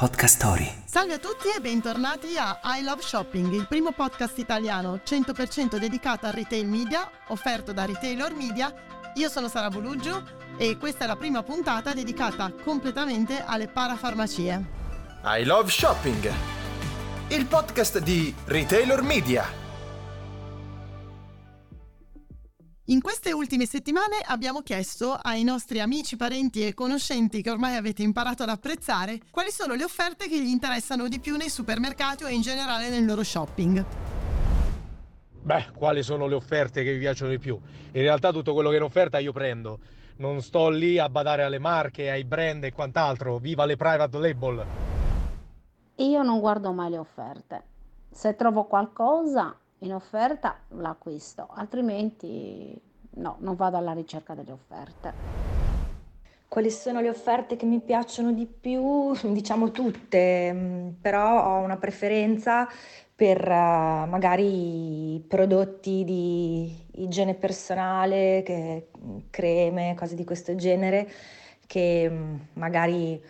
Podcast Story. Salve a tutti e bentornati a I Love Shopping, il primo podcast italiano 100% dedicato al retail media, offerto da Retailer Media. Io sono Sara Boluggio e questa è la prima puntata dedicata completamente alle parafarmacie. I Love Shopping, il podcast di Retailer Media. In queste ultime settimane abbiamo chiesto ai nostri amici, parenti e conoscenti che ormai avete imparato ad apprezzare quali sono le offerte che gli interessano di più nei supermercati o in generale nel loro shopping. Beh, quali sono le offerte che vi piacciono di più? In realtà tutto quello che è in offerta io prendo. Non sto lì a badare alle marche, ai brand e quant'altro. Viva le private label! Io non guardo mai le offerte. Se trovo qualcosa in offerta l'acquisto, altrimenti no, non vado alla ricerca delle offerte. Quali sono le offerte che mi piacciono di più? Diciamo tutte, mm, però ho una preferenza per uh, magari prodotti di igiene personale, che, creme, cose di questo genere, che mm, magari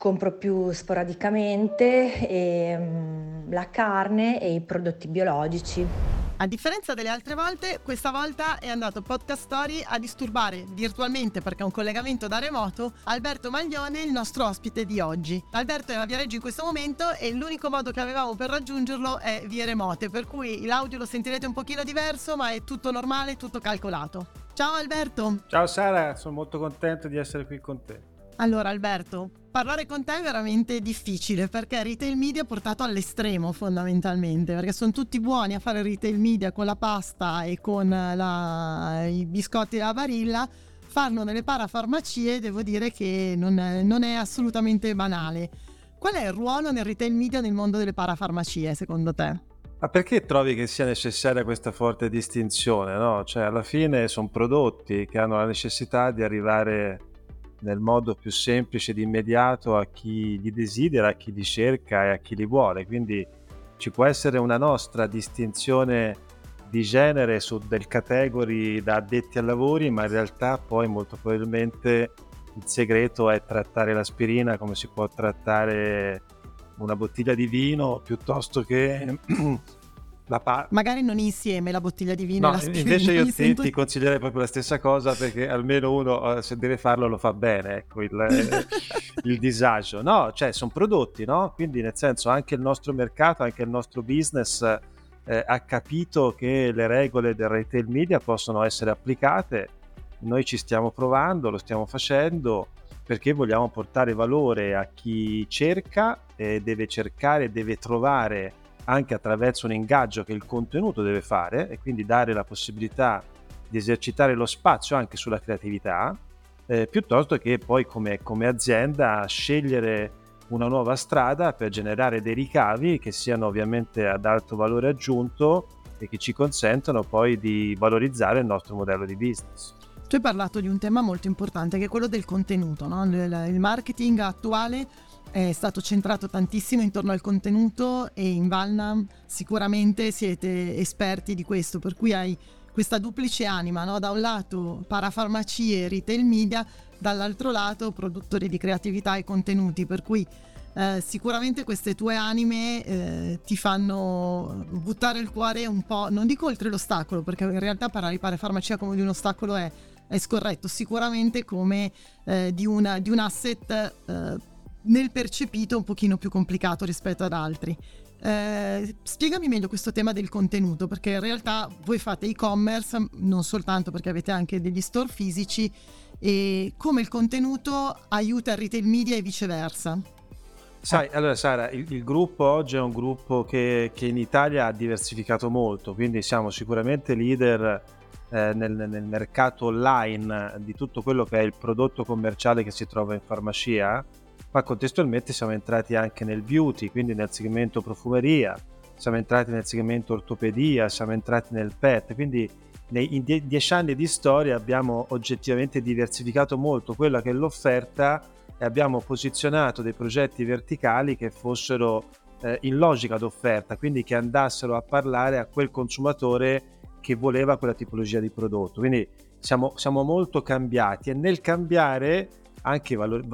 compro più sporadicamente e, um, la carne e i prodotti biologici. A differenza delle altre volte, questa volta è andato Podcast Story a disturbare virtualmente perché è un collegamento da remoto Alberto Maglione, il nostro ospite di oggi. Alberto è a Viareggio in questo momento e l'unico modo che avevamo per raggiungerlo è via remote, per cui l'audio lo sentirete un pochino diverso, ma è tutto normale, tutto calcolato. Ciao Alberto! Ciao Sara, sono molto contento di essere qui con te. Allora Alberto, parlare con te è veramente difficile perché retail media è portato all'estremo fondamentalmente, perché sono tutti buoni a fare retail media con la pasta e con la, i biscotti della barilla, farlo nelle parafarmacie devo dire che non è, non è assolutamente banale. Qual è il ruolo nel retail media nel mondo delle parafarmacie secondo te? Ma perché trovi che sia necessaria questa forte distinzione? No? Cioè, alla fine sono prodotti che hanno la necessità di arrivare nel modo più semplice ed immediato a chi li desidera, a chi li cerca e a chi li vuole. Quindi ci può essere una nostra distinzione di genere su del category da addetti ai lavori, ma in realtà poi molto probabilmente il segreto è trattare l'aspirina come si può trattare una bottiglia di vino piuttosto che Pa- Magari non insieme la bottiglia di vino no, e l'aspirina. Invece io ti, sento... ti, consiglierei proprio la stessa cosa perché almeno uno eh, se deve farlo lo fa bene, ecco il, eh, il disagio. No, cioè sono prodotti, no? Quindi nel senso anche il nostro mercato, anche il nostro business eh, ha capito che le regole del retail media possono essere applicate. Noi ci stiamo provando, lo stiamo facendo perché vogliamo portare valore a chi cerca e deve cercare, deve trovare anche attraverso un ingaggio che il contenuto deve fare e quindi dare la possibilità di esercitare lo spazio anche sulla creatività, eh, piuttosto che poi come, come azienda scegliere una nuova strada per generare dei ricavi che siano ovviamente ad alto valore aggiunto e che ci consentano poi di valorizzare il nostro modello di business. Tu hai parlato di un tema molto importante che è quello del contenuto, no? il marketing attuale è stato centrato tantissimo intorno al contenuto e in Valnam sicuramente siete esperti di questo, per cui hai questa duplice anima, no? da un lato parafarmacie e retail media, dall'altro lato produttori di creatività e contenuti, per cui eh, sicuramente queste tue anime eh, ti fanno buttare il cuore un po', non dico oltre l'ostacolo, perché in realtà parlare di parafarmacia come di un ostacolo è, è scorretto, sicuramente come eh, di, una, di, un asset eh, nel percepito un pochino più complicato rispetto ad altri. Eh, spiegami meglio questo tema del contenuto, perché in realtà voi fate e-commerce non soltanto perché avete anche degli store fisici e come il contenuto aiuta il retail media e viceversa. Sai, allora Sara, il, il, gruppo oggi è un gruppo che, che, in Italia ha diversificato molto, quindi siamo sicuramente leader eh, nel, nel mercato online di tutto quello che è il prodotto commerciale che si trova in farmacia ma contestualmente siamo entrati anche nel beauty, quindi nel segmento profumeria, siamo entrati nel segmento ortopedia, siamo entrati nel pet, quindi in die- dieci anni di storia abbiamo oggettivamente diversificato molto quella che è l'offerta e abbiamo posizionato dei progetti verticali che fossero eh, in logica d'offerta, quindi che andassero a parlare a quel consumatore che voleva quella tipologia di prodotto. Quindi siamo, siamo molto cambiati e nel cambiare anche valor-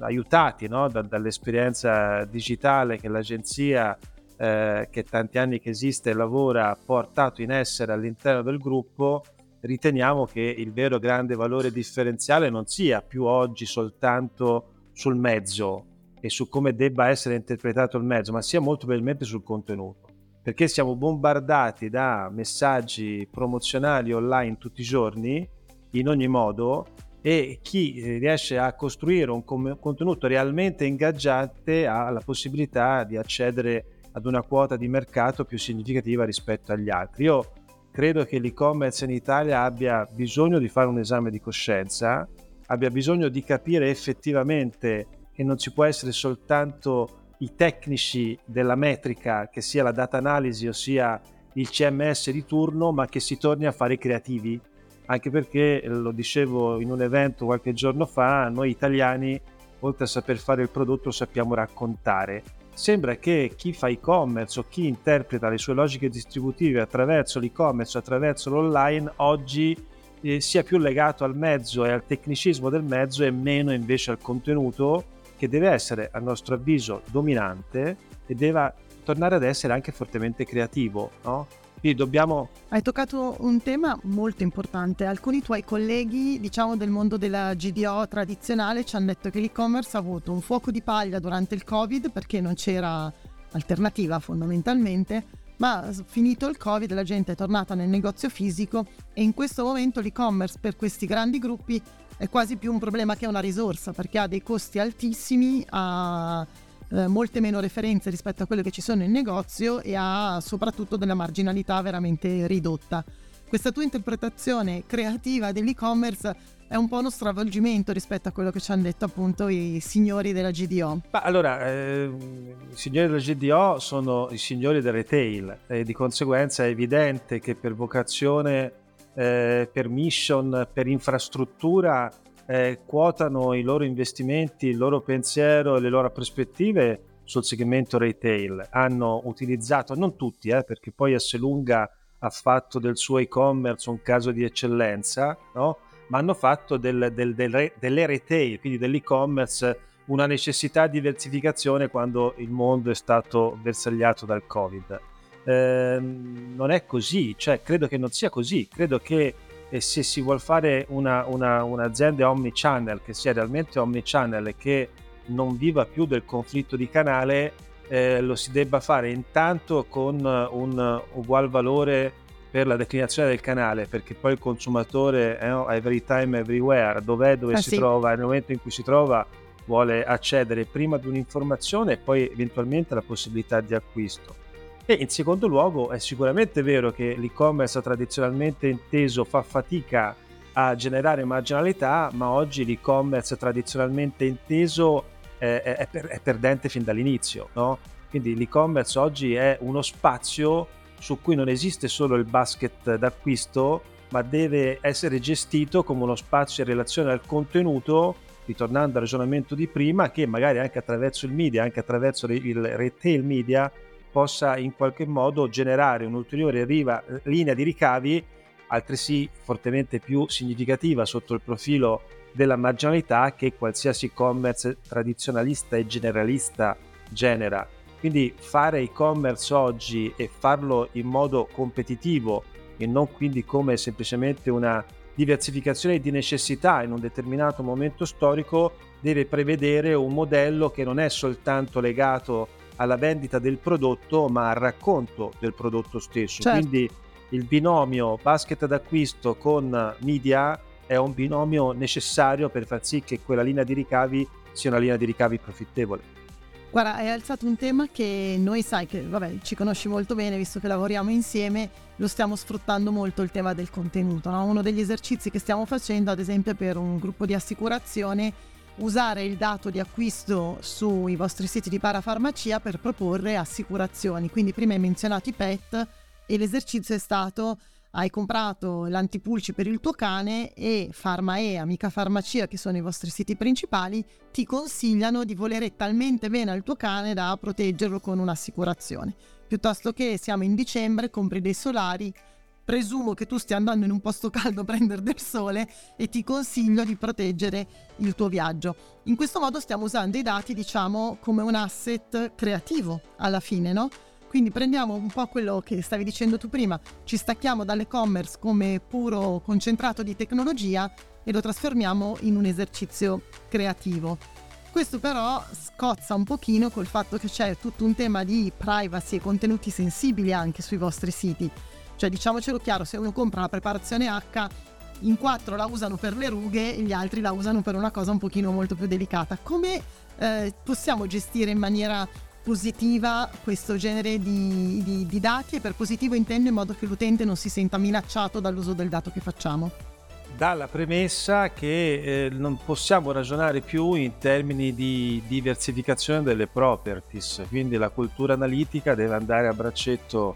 aiutati no? da, dall'esperienza digitale che l'agenzia eh, che tanti anni che esiste e lavora ha portato in essere all'interno del gruppo, riteniamo che il vero grande valore differenziale non sia più oggi soltanto sul mezzo e su come debba essere interpretato il mezzo, ma sia molto probabilmente sul contenuto. Perché siamo bombardati da messaggi promozionali online tutti i giorni, in ogni modo, e chi eh, riesce a costruire un contenuto realmente ingaggiante ha la possibilità di accedere ad una quota di mercato più significativa rispetto agli altri. Io credo che l'e-commerce in Italia abbia bisogno di fare un esame di coscienza, abbia bisogno di capire effettivamente che non ci può essere soltanto i tecnici della metrica, che sia la data analisi o sia il CMS di turno, ma che si torni a fare i creativi. Anche perché, lo dicevo in un evento qualche giorno fa, noi italiani, oltre a saper fare il prodotto, sappiamo raccontare sembra che chi fa e-commerce o chi interpreta le sue logiche distributive attraverso l'e-commerce, attraverso l'online, oggi eh, sia più legato al mezzo e al tecnicismo del mezzo e meno invece al contenuto che deve essere, a nostro avviso, dominante e deve tornare ad essere anche fortemente creativo, no? Quindi dobbiamo... Hai toccato un tema molto importante. Alcuni tuoi colleghi, diciamo del mondo della GDO tradizionale, ci hanno detto che l'e-commerce ha avuto un fuoco di paglia durante il Covid perché non c'era alternativa fondamentalmente, ma finito il Covid la gente è tornata nel negozio fisico e in questo momento l'e-commerce per questi grandi gruppi è quasi più un problema che una risorsa perché ha dei costi altissimi, ha eh, molte meno referenze rispetto a quelle che ci sono in negozio e ha soprattutto della marginalità veramente ridotta. Questa tua interpretazione creativa dell'e-commerce è un po' uno stravolgimento rispetto a quello che ci hanno detto appunto i signori della GDO. Ma allora, eh, i signori della GDO sono i signori del retail e di conseguenza è evidente che per vocazione, eh, per mission, per infrastruttura eh, quotano i loro investimenti, il loro pensiero e le loro prospettive sul segmento retail. Hanno utilizzato, non tutti, eh, perché poi Asselunga ha fatto del suo e-commerce un caso di eccellenza, no? ma hanno fatto del, del, del, delle retail, quindi dell'e-commerce, una necessità di diversificazione quando il mondo è stato bersagliato dal Covid. Eh, non è così, cioè credo che non sia così, credo che e se si vuole fare una, una, un'azienda omnichannel che sia realmente omnichannel e che non viva più del conflitto di canale, eh, lo si debba fare intanto con un ugual valore per la declinazione del canale, perché poi il consumatore è eh, every time, everywhere, dov'è, dove ah, si sì. trova, nel momento in cui si trova vuole accedere prima ad un'informazione e poi eventualmente alla possibilità di acquisto. E in secondo luogo è sicuramente vero che l'e-commerce tradizionalmente inteso fa fatica a generare marginalità, ma oggi l'e-commerce tradizionalmente inteso è, è, è perdente fin dall'inizio. No? Quindi l'e-commerce oggi è uno spazio su cui non esiste solo il basket d'acquisto, ma deve essere gestito come uno spazio in relazione al contenuto, ritornando al ragionamento di prima, che magari anche attraverso il media, anche attraverso il retail media, possa in qualche modo generare un'ulteriore riva, linea di ricavi altresì fortemente più significativa sotto il profilo della marginalità che qualsiasi e-commerce tradizionalista e generalista genera. Quindi fare e-commerce oggi e farlo in modo competitivo e non quindi come semplicemente una diversificazione di necessità in un determinato momento storico deve prevedere un modello che non è soltanto legato alla vendita del prodotto ma al racconto del prodotto stesso. Certo. Quindi il binomio basket d'acquisto con media è un binomio necessario per far sì che quella linea di ricavi sia una linea di ricavi profittevole. Guarda, hai alzato un tema che noi sai che, vabbè, ci conosci molto bene, visto che lavoriamo insieme, lo stiamo sfruttando molto il tema del contenuto. No? Uno degli esercizi che stiamo facendo, ad esempio, per un gruppo di assicurazione usare il dato di acquisto sui vostri siti di parafarmacia per proporre assicurazioni. Quindi prima hai menzionato i pet e l'esercizio è stato hai comprato l'antipulci per il tuo cane e Farmae, Amica Farmacia, che sono i vostri siti principali, ti consigliano di volere talmente bene al tuo cane da proteggerlo con un'assicurazione. Piuttosto che siamo in dicembre, compri dei solari, presumo che tu stia andando in un posto caldo a prendere del sole e ti consiglio di proteggere il tuo viaggio. In questo modo stiamo usando i dati, diciamo, come un asset creativo alla fine, no? Quindi prendiamo un po' quello che stavi dicendo tu prima, ci stacchiamo dall'e-commerce come puro concentrato di tecnologia e lo trasformiamo in un esercizio creativo. Questo però scozza un pochino col fatto che c'è tutto un tema di privacy e contenuti sensibili anche sui vostri siti. Cioè diciamocelo chiaro, se uno compra la preparazione H, in quattro la usano per le rughe e gli altri la usano per una cosa un pochino molto più delicata. Come eh, possiamo gestire in maniera positiva questo genere di, di, di dati e per positivo intendo in modo che l'utente non si senta minacciato dall'uso del dato che facciamo? dalla premessa che eh, non possiamo ragionare più in termini di diversificazione delle properties, quindi la cultura analitica deve andare a braccetto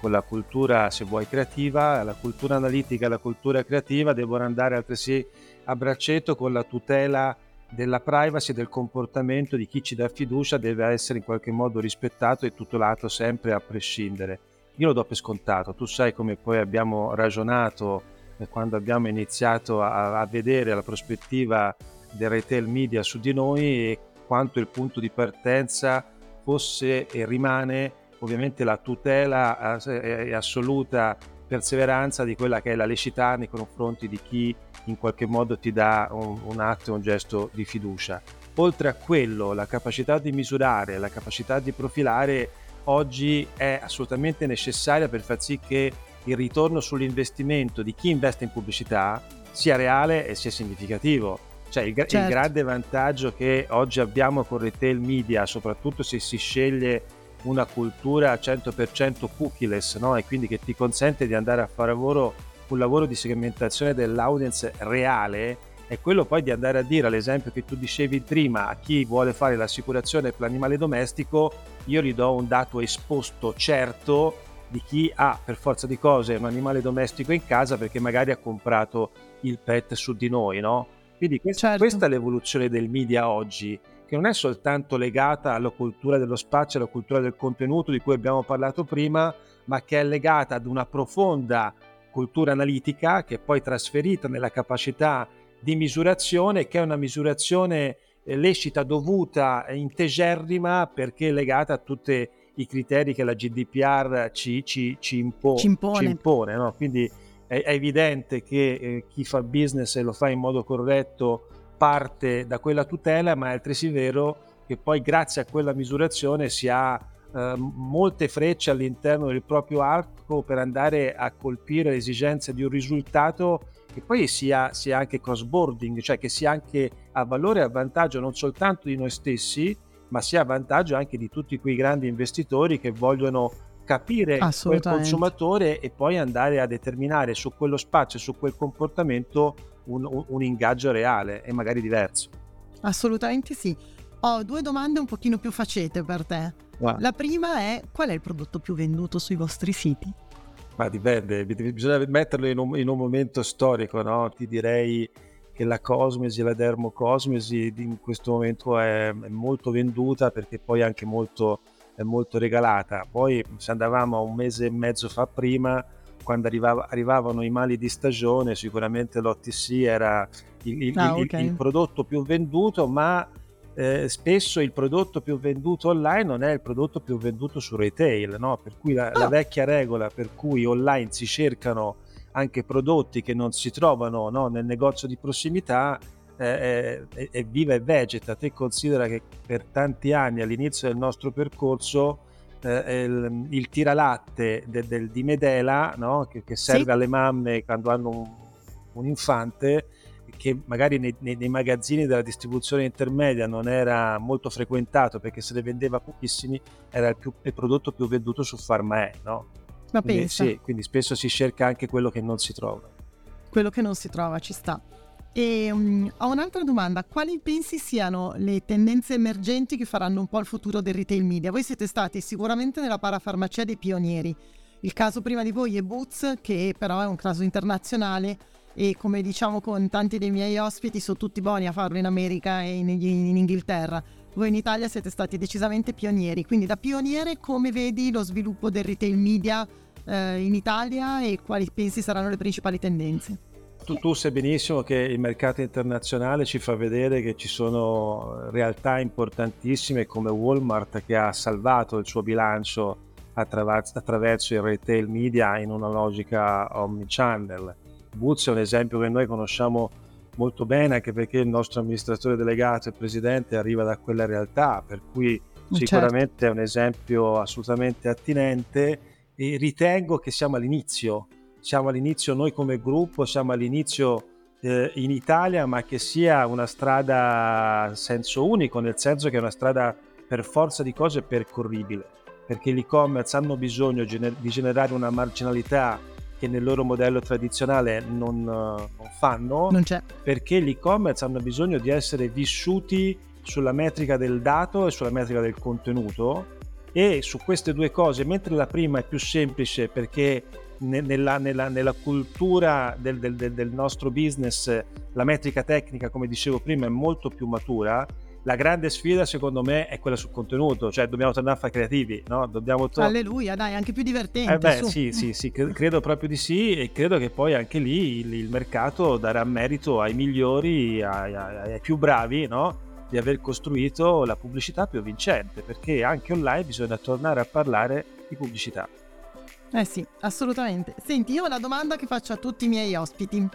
con la cultura, se vuoi, creativa, la cultura analitica e la cultura creativa devono andare altresì a braccetto con la tutela della privacy del comportamento di chi ci dà fiducia deve essere in qualche modo rispettato e tutelato sempre a prescindere. Io lo do per scontato, tu sai come poi abbiamo ragionato quando abbiamo iniziato a, a vedere la prospettiva del retail media su di noi e quanto il punto di partenza fosse e rimane ovviamente la tutela e assoluta perseveranza di quella che è la lecità nei confronti di chi in qualche modo ti dà un, un atto, un gesto di fiducia. Oltre a quello, la capacità di misurare, la capacità di profilare oggi è assolutamente necessaria per far sì che il ritorno sull'investimento di chi investe in pubblicità sia reale e sia significativo. Cioè il, certo. il grande vantaggio che oggi abbiamo con retail media, soprattutto se si sceglie una cultura 100% cookieless, no? e quindi che ti consente di andare a fare lavoro, un lavoro di segmentazione dell'audience reale, è quello poi di andare a dire, all'esempio che tu dicevi prima, a chi vuole fare l'assicurazione per l'animale domestico, io gli do un dato esposto certo di chi ha per forza di cose un animale domestico in casa perché magari ha comprato il pet su di noi, no? Quindi questa, certo. questa è l'evoluzione del media oggi, che non è soltanto legata alla cultura dello spazio, alla cultura del contenuto di cui abbiamo parlato prima, ma che è legata ad una profonda cultura analitica che è poi trasferita nella capacità di misurazione, che è una misurazione eh, lecita, dovuta, integerrima, perché legata a tutte i criteri che la GDPR ci, ci, ci, impo- ci impone. Ci impone no? Quindi è, è, evidente che eh, chi fa business e lo fa in modo corretto parte da quella tutela, ma è altresì vero che poi grazie a quella misurazione si ha eh, molte frecce all'interno del proprio arco per andare a colpire le esigenze di un risultato che poi sia, sia anche cross-boarding, cioè che sia anche a valore e a vantaggio non soltanto di noi stessi, ma sia a vantaggio anche di tutti quei grandi investitori che vogliono capire quel consumatore e poi andare a determinare su quello spazio, su quel comportamento un, un, un ingaggio reale e magari diverso. Assolutamente sì. Ho due domande un pochino più facete per te. Wow. La prima è qual è il prodotto più venduto sui vostri siti? Ma dipende, bisogna metterlo in un, in un momento storico, no? Ti direi che la cosmesi, la dermocosmesi in questo momento è, è molto venduta perché poi anche molto, è molto regalata. Poi se andavamo un mese e mezzo fa prima, quando arrivava, arrivavano i mali di stagione, sicuramente l'OTC era il, il, ah, okay. il, il prodotto più venduto, ma eh, spesso il prodotto più venduto online non è il prodotto più venduto su retail, no? per cui la, oh. la, vecchia regola per cui online si cercano anche prodotti che non si trovano no, nel negozio di prossimità eh, è, è, viva e vegeta. Te considera che per tanti anni all'inizio del nostro percorso eh, il, il tiralatte de, del, di Medela no, che, che, serve sì. alle mamme quando hanno un, un infante che magari nei, nei, nei, magazzini della distribuzione intermedia non era molto frequentato perché se ne vendeva pochissimi, era il, più, il prodotto più venduto su Pharmae, no? Ma quindi, pensa. Sì, quindi spesso si cerca anche quello che non si trova. Quello che non si trova ci sta. E um, ho un'altra domanda, quali pensi siano le tendenze emergenti che faranno un po' il futuro del retail media? Voi siete stati sicuramente nella parafarmacia dei pionieri. Il caso prima di voi è Boots, che però è un caso internazionale e come diciamo con tanti dei miei ospiti sono tutti buoni a farlo in America e in, in Inghilterra. Voi in Italia siete stati decisamente pionieri, quindi da pioniere come vedi lo sviluppo del retail media eh, in Italia e quali pensi saranno le principali tendenze? Tu, tu, sai benissimo che il mercato internazionale ci fa vedere che ci sono realtà importantissime come Walmart che ha salvato il suo bilancio attraverso, attraverso il retail media in una logica omnichannel. Boots è un esempio che noi conosciamo molto bene anche perché il nostro amministratore delegato e presidente arriva da quella realtà, per cui certo. sicuramente certo. è un esempio assolutamente attinente e ritengo che siamo all'inizio, siamo all'inizio noi come gruppo, siamo all'inizio eh, in Italia, ma che sia una strada a senso unico, nel senso che è una strada per forza di cose percorribile, perché l'e-commerce hanno bisogno gener- di generare una marginalità che nel loro modello tradizionale non, non fanno, non c'è. perché l'e-commerce hanno bisogno di essere vissuti sulla metrica del dato e sulla metrica del contenuto e su queste due cose, mentre la prima è più semplice perché nella, nella, nella cultura del, del, del, nostro business la metrica tecnica, come dicevo prima, è molto più matura, la grande sfida secondo me è quella sul contenuto, cioè dobbiamo tornare a fare creativi, no? Dobbiamo to- Alleluia, dai, anche più divertente. Eh beh, sì, sì, sì, credo proprio di sì e credo che poi anche lì il, il mercato darà merito ai migliori, ai, ai, ai più bravi, no? di aver costruito la pubblicità più vincente, perché anche online bisogna tornare a parlare di pubblicità. Eh sì, assolutamente. Senti, io ho una domanda che faccio a tutti i miei ospiti.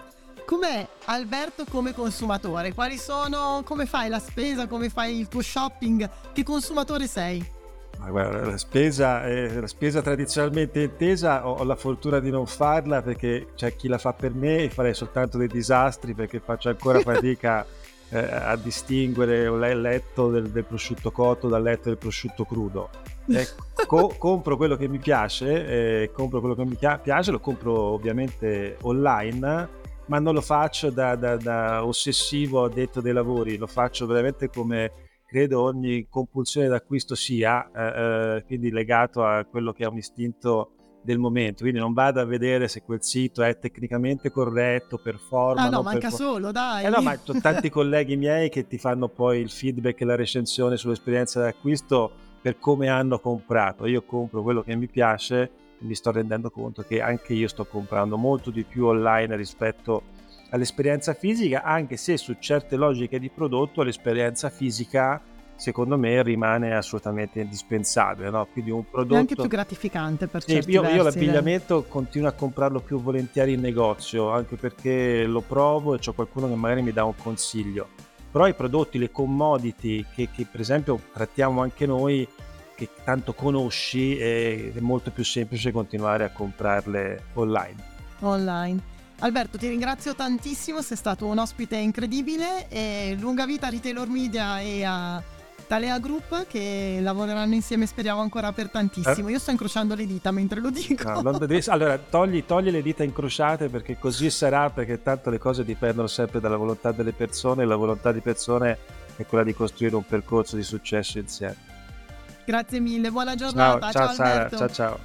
Com'è Alberto come consumatore? Quali sono, come fai la spesa, come fai il tuo shopping? Che consumatore sei? Ma guarda, la spesa, eh, la spesa tradizionalmente intesa ho, ho, la fortuna di non farla perché c'è chi la fa per me e farei soltanto dei disastri perché faccio ancora fatica eh, a distinguere il letto del, del, prosciutto cotto dal letto del prosciutto crudo. Eh, co- compro quello che mi piace, eh, compro quello che mi piace, lo compro ovviamente online, ma non lo faccio da, da, da ossessivo addetto dei lavori, lo faccio veramente come credo ogni compulsione d'acquisto sia, eh, eh, quindi legato a quello che è un istinto del momento, quindi non vado a vedere se quel sito è tecnicamente corretto, performa. Ah no, manca per... solo, dai. Eh no, ma tanti colleghi miei che ti fanno poi il feedback e la recensione sull'esperienza d'acquisto per come hanno comprato. Io compro quello che mi piace e mi sto rendendo conto che anche io sto comprando molto di più online rispetto all'esperienza fisica, anche se su certe logiche di prodotto l'esperienza fisica secondo me rimane assolutamente indispensabile. No? Quindi un prodotto... È anche più gratificante per sì, io, versi, io l'abbigliamento dai. continuo a comprarlo più volentieri in negozio, anche perché lo provo e c'è qualcuno che magari mi dà un consiglio. Però i prodotti, le commodity che, che per esempio trattiamo anche noi, che tanto conosci, è, è molto più semplice continuare a comprarle online. Online. Alberto, ti ringrazio tantissimo, sei stato un ospite incredibile e lunga vita a Retailor Media e a Talea Group che lavoreranno insieme speriamo ancora per tantissimo. Eh? Io sto incrociando le dita mentre lo dico. No, devi... allora, togli, togli, le dita incrociate perché così sarà, perché tanto le cose dipendono sempre dalla volontà delle persone e la volontà di persone è quella di costruire un percorso di successo insieme. Grazie mille, buona giornata. Ciao, ciao, ciao. Ciao, ciao.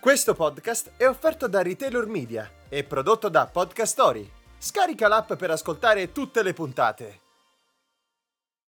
Questo podcast è offerto da Retailer Media e prodotto da Podcast Story. Scarica l'app per ascoltare tutte le puntate.